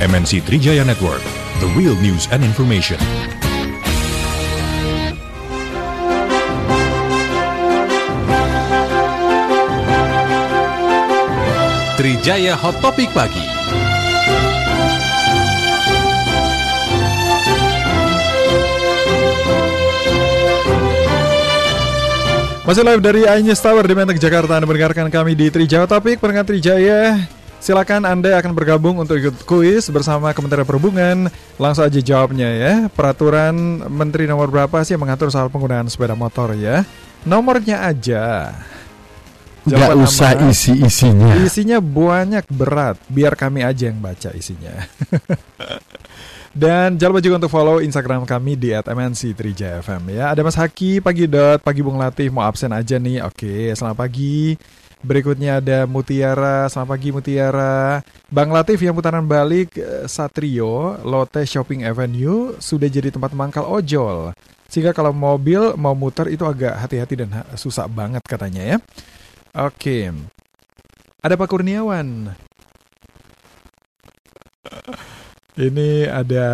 MNC Trijaya Network, the real news and information. Trijaya Hot Topic Pagi. Masih live dari Ainyes Tower di Menteng, Jakarta Anda mendengarkan kami di Trijaya Topik Pendengar Trijaya Silakan Anda akan bergabung untuk ikut kuis bersama Kementerian Perhubungan Langsung aja jawabnya ya Peraturan Menteri nomor berapa sih yang mengatur soal penggunaan sepeda motor ya Nomornya aja Gak usah nama. isi-isinya. Isinya banyak berat, biar kami aja yang baca isinya. Dan jangan lupa juga untuk follow Instagram kami di @mnc3jfm ya. Ada Mas Haki, pagi dot, pagi Bung Latif mau absen aja nih. Oke, selamat pagi. Berikutnya ada Mutiara, selamat pagi Mutiara. Bang Latif yang putaran balik eh, Satrio, Lotte Shopping Avenue sudah jadi tempat mangkal ojol. Sehingga kalau mobil mau muter itu agak hati-hati dan susah banget katanya ya. Oke. Ada Pak Kurniawan. Ini ada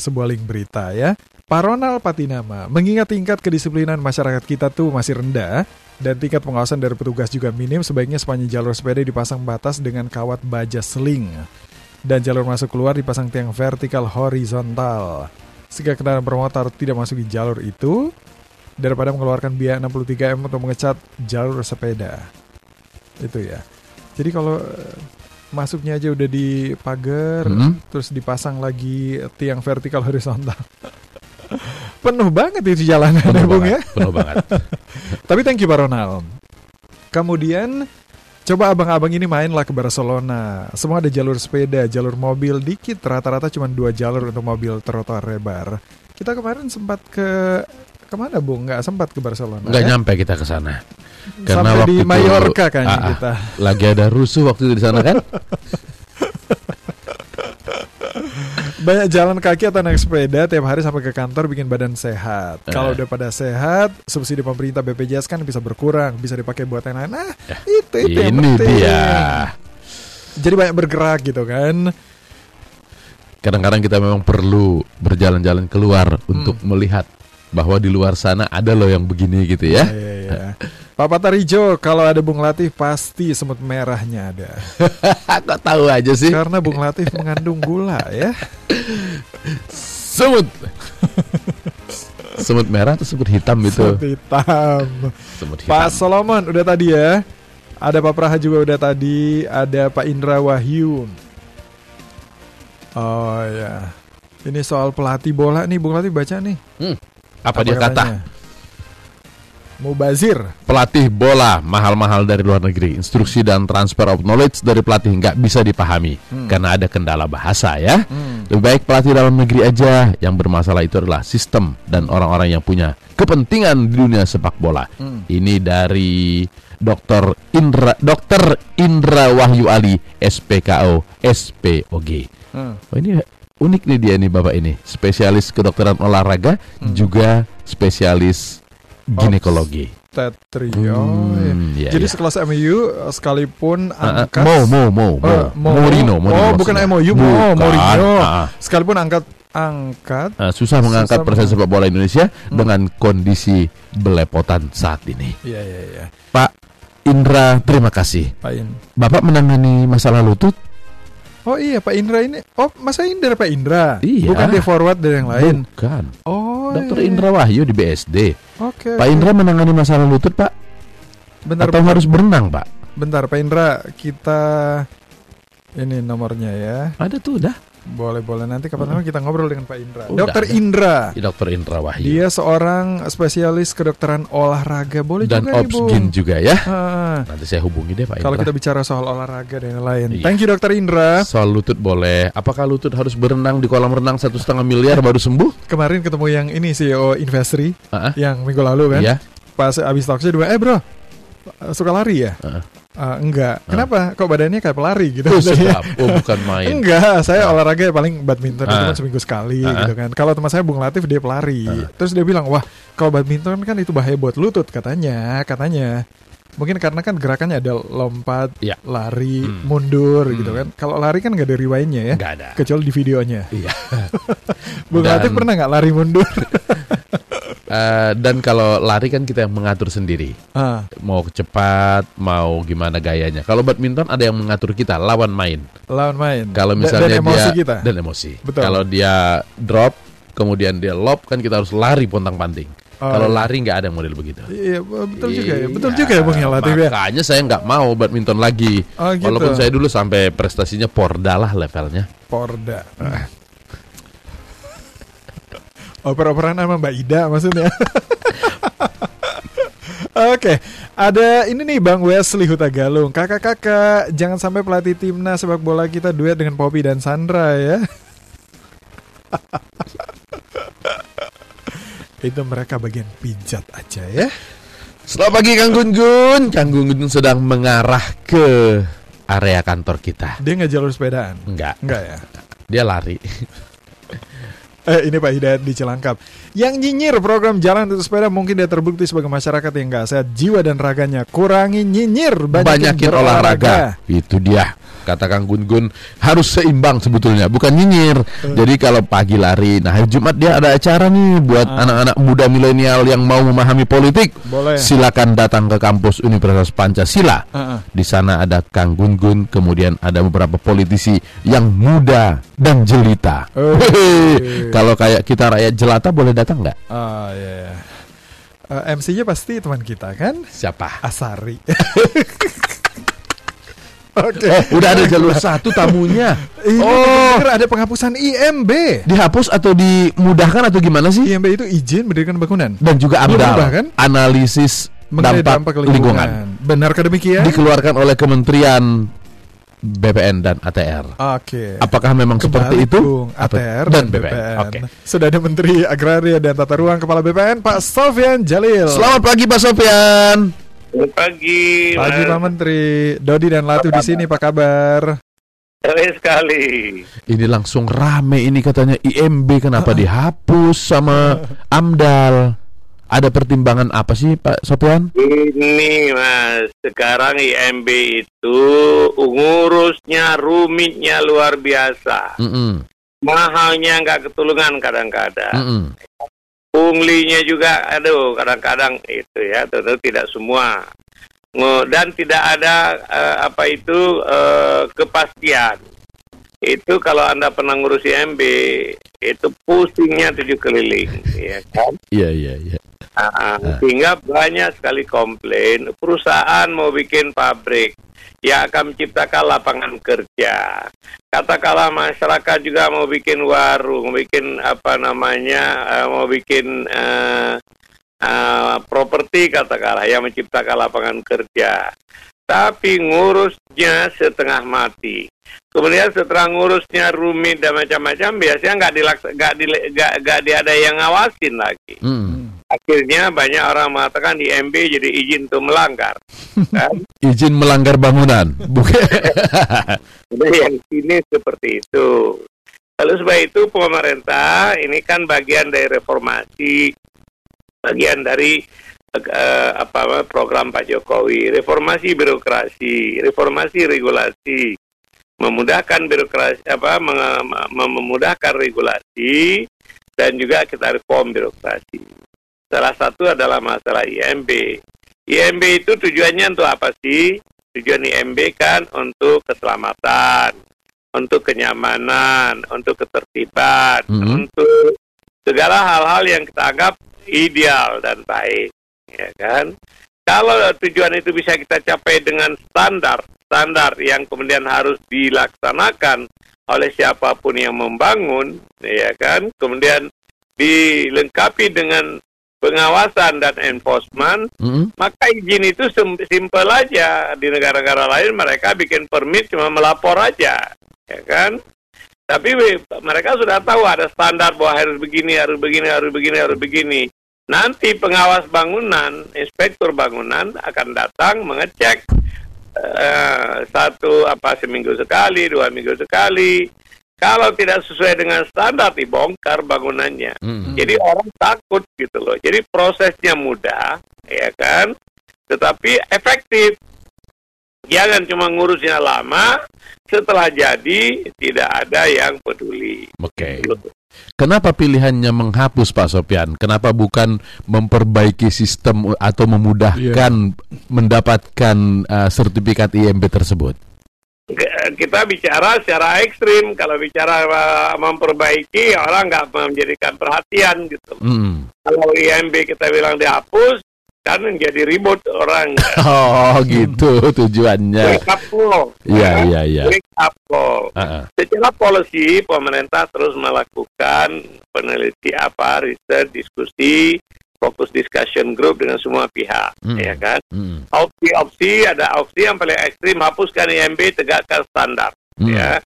sebuah link berita ya. Pak Ronald Patinama, mengingat tingkat kedisiplinan masyarakat kita tuh masih rendah dan tingkat pengawasan dari petugas juga minim, sebaiknya sepanjang jalur sepeda dipasang batas dengan kawat baja seling dan jalur masuk keluar dipasang tiang vertikal horizontal. Sehingga kendaraan bermotor tidak masuk di jalur itu daripada mengeluarkan biaya 63 M untuk mengecat jalur sepeda. Itu ya. Jadi kalau masuknya aja udah di pagar, Hmm. terus dipasang lagi tiang vertikal horizontal. Penuh banget itu jalanan ya, Penuh Bung ya. penuh banget. Tapi thank you Pak Ronald. Kemudian coba abang-abang ini mainlah ke Barcelona. Semua ada jalur sepeda, jalur mobil dikit. Rata-rata cuma dua jalur untuk mobil trotoar lebar. Kita kemarin sempat ke ke mana Bung? Nggak sempat ke Barcelona. Nggak ya? nyampe kita ke sana. Sampai di waktu itu- Mallorca kayaknya Ah, ah. kita. Lagi ada rusuh waktu itu di sana kan? Banyak jalan kaki atau naik sepeda tiap hari sampai ke kantor bikin badan sehat. Eh. Kalau udah pada sehat, subsidi pemerintah BPJS kan bisa berkurang, bisa dipakai buat yang lain. Nah, itu itu yang Ini penting. dia. Jadi banyak bergerak gitu kan. Kadang-kadang kita memang perlu berjalan-jalan keluar untuk melihat bahwa di luar sana ada loh yang begini gitu ya. Iya, iya. Pak Patarijo, kalau ada Bung Latif pasti semut merahnya ada. Kok tahu aja sih? Karena Bung Latif mengandung gula ya. Semut. semut merah atau semut hitam itu? Semut hitam. Semut hitam. Pak Solomon udah tadi ya. Ada Pak Praha juga udah tadi. Ada Pak Indra Wahyu. Oh ya. Ini soal pelatih bola nih, Bung Latif baca nih. Apa dia kata? katanya? Mubazir. Pelatih bola mahal-mahal dari luar negeri. Instruksi dan transfer of knowledge dari pelatih nggak bisa dipahami karena ada kendala bahasa ya. Lebih baik pelatih dalam negeri aja. Yang bermasalah itu adalah sistem dan orang-orang yang punya kepentingan di dunia sepak bola. Ini dari Dr. Indra Dr. Indra Wahyu Ali SPKO SPOG. Hmm. Oh, ini unik nih dia nih Bapak ini. Spesialis kedokteran olahraga juga spesialis ginekologi. Tetrio. Hmm, ya. iya, Jadi iya. sekelas MU sekalipun Ah, ah, angkat Mo, Mo, Mo, Mo, Mo- Mourinho, Oh, bukan. MOU, Mo, Bukan, Mourinho. ah, ah. Sekalipun angkat angkat Ah, susah mengangkat meng- sepak bola Indonesia dengan kondisi belepotan saat ini. Iya iya iya. Pak Indra, terima kasih. Pak In. Bapak menangani masalah lutut? Oh iya Pak Indra ini. Oh masa Indra Pak Indra? Iya. Bukan dia forward dari yang lain. Bukan. Oh. Dokter iya. Indra Wahyu di BSD. Oke. Pak oke. Indra menangani masalah lutut, Pak? Bentar, Atau bentar, harus berenang, Pak? bentar Pak Indra kita ini nomornya ya. Ada tuh, dah. Boleh boleh nanti kapan-kapan kita ngobrol dengan Pak Indra. Udah, Dokter ada. Indra. Dokter Indra Wahyu. Dia seorang spesialis kedokteran olahraga. Boleh Dan juga nih, Bung. Obsgin juga ya. Ah, Nanti saya hubungi deh Pak kalau Indra. kita bicara soal olahraga dan yang lain. Iya. Thank you Dokter Indra. Soal lutut boleh. Apakah lutut harus berenang di kolam renang satu setengah miliar baru sembuh? Kemarin ketemu yang ini CEO Investri Ah, ah. yang minggu lalu kan. Iya. Pas abis talk show dua, eh bro, suka lari ya? Ah. Ah, enggak. Kenapa? Kok badannya kayak pelari gitu? Oh, sedap. Oh, bukan main. Enggak, saya olahraga paling badminton itu Ah. kan seminggu sekali Ah. gitu kan. Kalau teman saya Bung Latif dia pelari. Ah. Terus dia bilang, "Wah, kalau badminton kan itu bahaya buat lutut katanya, katanya." Mungkin karena kan gerakannya ada lompat, Iya. lari, Hmm. mundur Hmm. gitu kan. Kalau lari kan nggak ada rewind-nya ya. Nggak ada. Kecuali di videonya. Iya. Bung Dan- Latif pernah nggak lari mundur? Eh, dan kalau lari kan kita yang mengatur sendiri. ah, Mau cepat, mau gimana gayanya. Kalau badminton ada yang mengatur kita, lawan main. lawan main. Kalau misalnya dan emosi dia kita. dan emosi. Betul. Kalau dia drop, kemudian dia lob kan kita harus lari pontang-panting. Oh, Kalau iya. lari nggak ada model begitu. Iya, betul juga ya. Iya, Betul juga ya Bung ya Latif ya. Makanya saya nggak mau badminton lagi. Oh, gitu. Walaupun saya dulu sampai prestasinya porda lah levelnya. Porda. Oper-operan sama Mbak Ida maksudnya. Oke, ada ini nih Bang Wesley Huta Galung. Kakak-kakak, jangan sampai pelatih timnas sepak bola kita duet dengan Poppy dan Sandra ya. Itu mereka bagian pijat aja ya. Selamat pagi Kang Gun Gun. Kang Gun Gun sedang mengarah ke area kantor kita. Dia nggak jalur sepedaan. Enggak, Enggak ya. dia lari. Eh, ini Pak Hidayat di Cilangkap. Yang nyinyir program jalan untuk sepeda mungkin dia terbukti sebagai masyarakat yang nggak sehat jiwa dan raganya. Kurangi nyinyir, banyakin, Banyakin olahraga. Itu dia. Kata Kang Gun Gun harus seimbang sebetulnya, bukan nyinyir. Jadi kalau pagi lari, nah hari Jumat dia ada acara nih buat Ah. anak-anak muda milenial yang mau memahami politik. Boleh. Silakan datang ke kampus Universitas Pancasila. Ah. Di sana ada Kang Gun Gun, kemudian ada beberapa politisi yang muda dan jelita. Oh. Hehe. Kalau kayak kita rakyat jelata boleh datang nggak? Ah, ya, ya. Eh, MC-nya pasti teman kita kan? Siapa? Asari. Oke. Oh, udah ada jalur satu tamunya. Ini Oh, ada penghapusan IMB. dihapus atau dimudahkan atau gimana sih? IMB itu izin mendirikan bangunan. Dan juga AMDAL, kan? analisis Mengenai dampak, lingkungan. Benarkah demikian? dikeluarkan oleh Kementerian BPN dan ATR. Oke. Apakah memang seperti Kebalik, itu? ATR dan BPN. Oke. Sudah ada Menteri Agraria dan Tata Ruang Kepala BPN Pak Sofian Jalil. Selamat pagi Pak Sofian. Selamat pagi. Pagi. Pak Menteri. Dodi dan Latu di sini, Pak kabar? Baik sekali. Ini langsung rame ini katanya IMB kenapa dihapus sama AMDAL? Ada pertimbangan apa sih Pak Sofian? Ini mas, sekarang IMB itu ngurusnya rumitnya luar biasa. Mm-mm, Mahalnya nggak ketulungan kadang-kadang. mm-mm. Punglinya juga, aduh, kadang-kadang itu ya, tentu tidak semua. Dan tidak ada eh, apa itu eh, kepastian. Itu kalau anda pernah ngurus IMB, itu pusingnya tujuh keliling, ya kan? Iya iya iya. Nah, sehingga banyak sekali komplain perusahaan mau bikin pabrik yang akan menciptakan lapangan kerja. Katakanlah masyarakat juga mau bikin warung, mau bikin apa namanya, eh, mau bikin eh, eh, properti katakanlah yang menciptakan lapangan kerja. Tapi ngurusnya setengah mati. Kemudian setelah ngurusnya rumit dan macam-macam, biasanya nggak dilaks nggak nggak nggak di- ada yang ngawasin lagi Mm. Akhirnya banyak orang mengatakan di MB jadi izin untuk melanggar. Kan? Izin melanggar bangunan. Bukan. Yang sini seperti itu. Lalu sebab itu pemerintah ini kan bagian dari reformasi, bagian dari eh, apa program Pak Jokowi, reformasi birokrasi, reformasi regulasi, memudahkan birokrasi apa mem- memudahkan regulasi dan juga kita reform birokrasi. Salah satu adalah masalah IMB. IMB itu tujuannya untuk apa sih? Tujuan IMB kan untuk keselamatan, untuk kenyamanan, untuk ketertiban, Mhm. untuk segala hal-hal yang kita anggap ideal dan baik, ya kan? Kalau tujuan itu bisa kita capai dengan standar, standar yang kemudian harus dilaksanakan oleh siapa pun yang membangun, ya kan? Kemudian dilengkapi dengan pengawasan dan enforcement, Mm-mm. maka izin itu sim- simpel aja. Di negara-negara lain mereka bikin permit cuma melapor aja, ya kan? Tapi we- mereka sudah tahu ada standar bahwa harus begini, harus begini, harus begini, harus begini. Nanti pengawas bangunan, inspektur bangunan akan datang mengecek eh, satu apa seminggu sekali, dua minggu sekali. Kalau tidak sesuai dengan standar dibongkar bangunannya. Mm. Jadi orang takut gitu loh. Jadi prosesnya mudah, ya kan? tetapi efektif. Jangan cuma ngurusnya lama, setelah jadi tidak ada yang peduli. Oke. Kenapa pilihannya menghapus Pak Sopian? Kenapa bukan memperbaiki sistem atau memudahkan mendapatkan uh, sertifikat IMB tersebut? Kita bicara secara ekstrim, kalau bicara uh, memperbaiki orang nggak menjadikan perhatian gitu. Hmm. Kalau IMB kita bilang dihapus, kan jadi ribut orang. Oh gitu tujuannya. Wake up call. Iya ya. iya iya. Wake up call. Ah, ah. Secara policy, pemerintah terus melakukan peneliti apa, riset, diskusi, fokus discussion group dengan semua pihak, Hmm. ya kan? Hmm. Opsi-opsi ada opsi yang paling ekstrim, hapuskan IMB, tegakkan standar, Hmm. ya.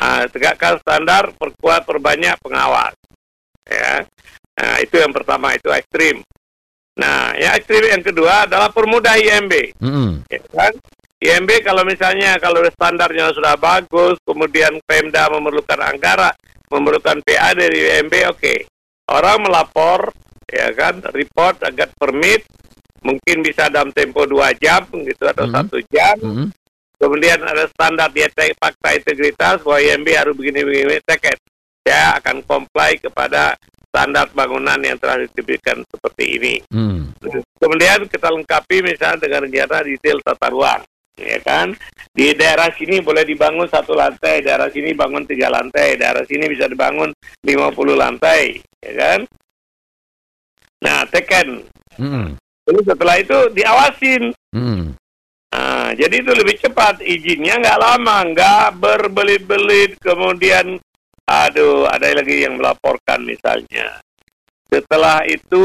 Ah, tegakkan standar, perkuat, perbanyak pengawas, ya. Nah, itu yang pertama, itu ekstrim. Nah, yang ekstrim yang kedua adalah permudah IMB Hmm. ya kan? IMB kalau misalnya kalau standarnya sudah bagus, kemudian Pemda memerlukan anggaran, memerlukan PA dari IMB, oke. Orang melapor, ya kan, report agar permit, mungkin bisa dalam tempo dua jam gitu atau Mhm. satu jam. Hmm. Kemudian ada standar dia fakta integritas bahwa IMB harus begini-begini, tiket. Saya akan comply kepada standar bangunan yang telah diterbitkan seperti ini. Hmm. Kemudian kita lengkapi misalnya dengan rencana detail tata ruang, ya kan? Di daerah sini boleh dibangun satu lantai, daerah sini bangun tiga lantai, daerah sini bisa dibangun 50 lantai, ya kan? Nah, teken. Hmm. Lalu setelah itu diawasin. Hmm. Nah, jadi itu lebih cepat izinnya nggak lama, nggak berbelit-belit. Kemudian, aduh, ada lagi yang melaporkan misalnya. Setelah itu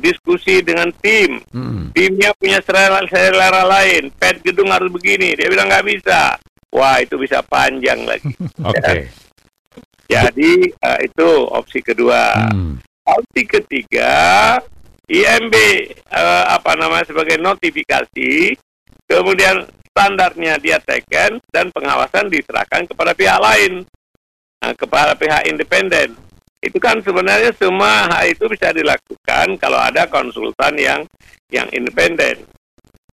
diskusi dengan tim, Hmm. timnya punya selera, selera lain. Pet gedung harus begini, dia bilang nggak bisa. Wah, itu bisa panjang lagi. Oke. Jadi eh, itu opsi kedua. Hmm. Opsi ketiga, IMB eh, apa namanya sebagai notifikasi, kemudian standarnya dia teken dan pengawasan diserahkan kepada pihak lain, Nah, kepada pihak independen. Itu kan sebenarnya semua hal itu bisa dilakukan kalau ada konsultan yang yang independen.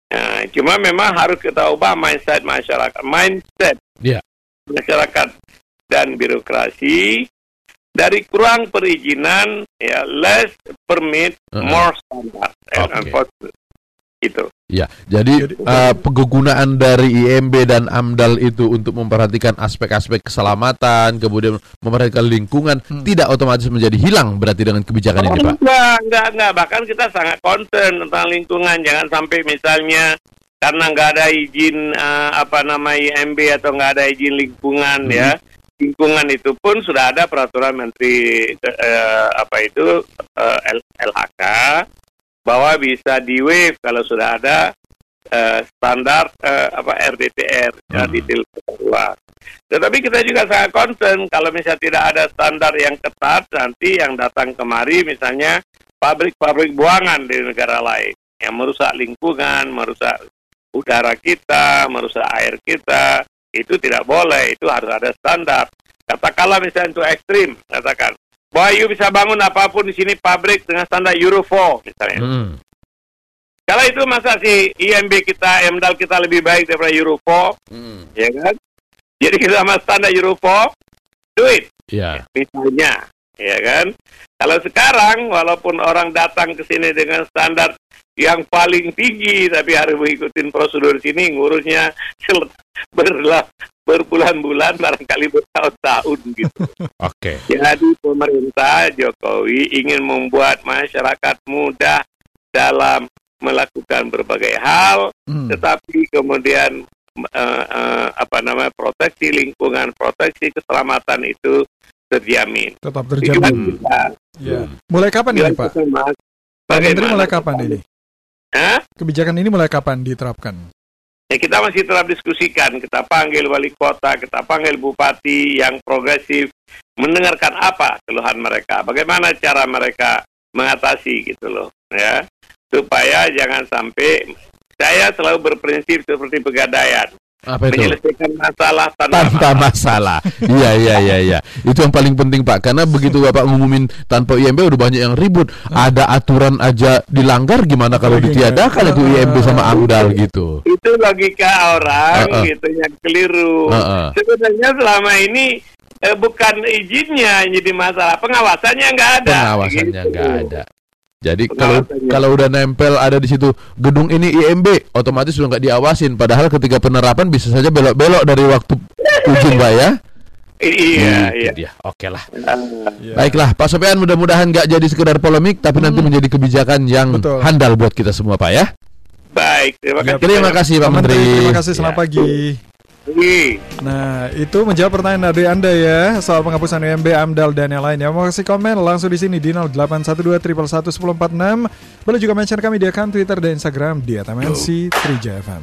Nah, cuma memang harus kita ubah mindset masyarakat, mindset Iya. masyarakat dan birokrasi dari kurang perizinan ya less permit Uh-uh. more standard and enforcement itu Ya, jadi Jadi- eh, penggunaan dari IMB dan AMDAL itu untuk memperhatikan aspek-aspek keselamatan, kemudian memperhatikan lingkungan, Hmm. tidak otomatis menjadi hilang berarti dengan kebijakan ini, Oh, Pak. enggak enggak enggak bahkan kita sangat concern tentang lingkungan jangan sampai misalnya karena nggak ada izin eh, apa nama IMB atau nggak ada izin lingkungan Hmm. ya lingkungan itu pun sudah ada peraturan menteri eh, apa itu eh, LHK bahwa bisa di waive kalau sudah ada eh, standar eh, apa RDTR ya, Hmm. detail ruang. Tetapi kita juga sangat concern kalau misalnya tidak ada standar yang ketat nanti yang datang kemari misalnya pabrik-pabrik buangan di negara lain yang merusak lingkungan, merusak udara kita, merusak air kita, itu tidak boleh, itu harus ada standar. Katakanlah misalnya itu ekstrim, katakan bahwa you bisa bangun apa pun di sini pabrik dengan standar Euro 4 misalnya. Hmm. Kalau itu masa si IMB kita, MDAL kita lebih baik daripada Euro 4, Hmm. ya kan? Jadi kita sama standar Euro 4, do it Ya. misalnya, ya kan? Kalau sekarang walaupun orang datang ke sini dengan standar yang paling tinggi tapi harus mengikuti prosedur sini ngurusnya berlah berbulan-bulan barangkali bertahun-tahun gitu. Oke. Jadi pemerintah Jokowi ingin membuat masyarakat mudah dalam melakukan berbagai hal Hmm. tetapi kemudian eh, eh, apa namanya proteksi lingkungan, proteksi keselamatan itu terjamin. Tetap terjamin. kita, Ya. Mulai kapan ini, Pak? Pak Menteri mulai kapan ini? Hah? Kebijakan ini mulai kapan diterapkan? Ya, kita masih tetap diskusikan, kita panggil wali kota, kita panggil bupati yang progresif, mendengarkan apa keluhan mereka, bagaimana cara mereka mengatasi gitu loh, ya, supaya jangan sampai saya selalu berprinsip seperti pegadaian, Apa itu? menyelesaikan masalah tanpa, tanpa masalah. Iya iya iya iya. Itu yang paling penting Pak karena begitu Bapak ngumumin tanpa IMB udah banyak yang ribut. Ada aturan aja dilanggar gimana kalau Lagi ditiadakan nggak? itu IMB sama AMDAL gitu. itu logika orang Uh-uh. gitu yang keliru. Uh-uh. Sebenarnya selama ini eh, bukan izinnya yang jadi masalah, pengawasannya nggak ada. Pengawasannya gitu. nggak ada. Jadi kalau kalau udah nempel ada di situ gedung ini IMB otomatis sudah nggak diawasin. Padahal ketika penerapan bisa saja belok-belok dari waktu izin Pak ya. Iya, Itu iya. dia. Oke lah. Ah, Ya. Baiklah, Pak Sofian mudah-mudahan nggak jadi sekedar polemik, tapi nanti menjadi kebijakan yang Betul. handal buat kita semua, Pak ya. baik, terima Ya, kasih. Terima kasih Pak Pak Menteri. Terima kasih selamat Ya. pagi. Nah, itu menjawab pertanyaan dari Anda ya soal penghapusan UMB, AMDAL dan yang lainnya. Mau kasih komen langsung di sini di 0812111146. Boleh juga mention kami di akun Twitter dan Instagram di @mensi3jfm.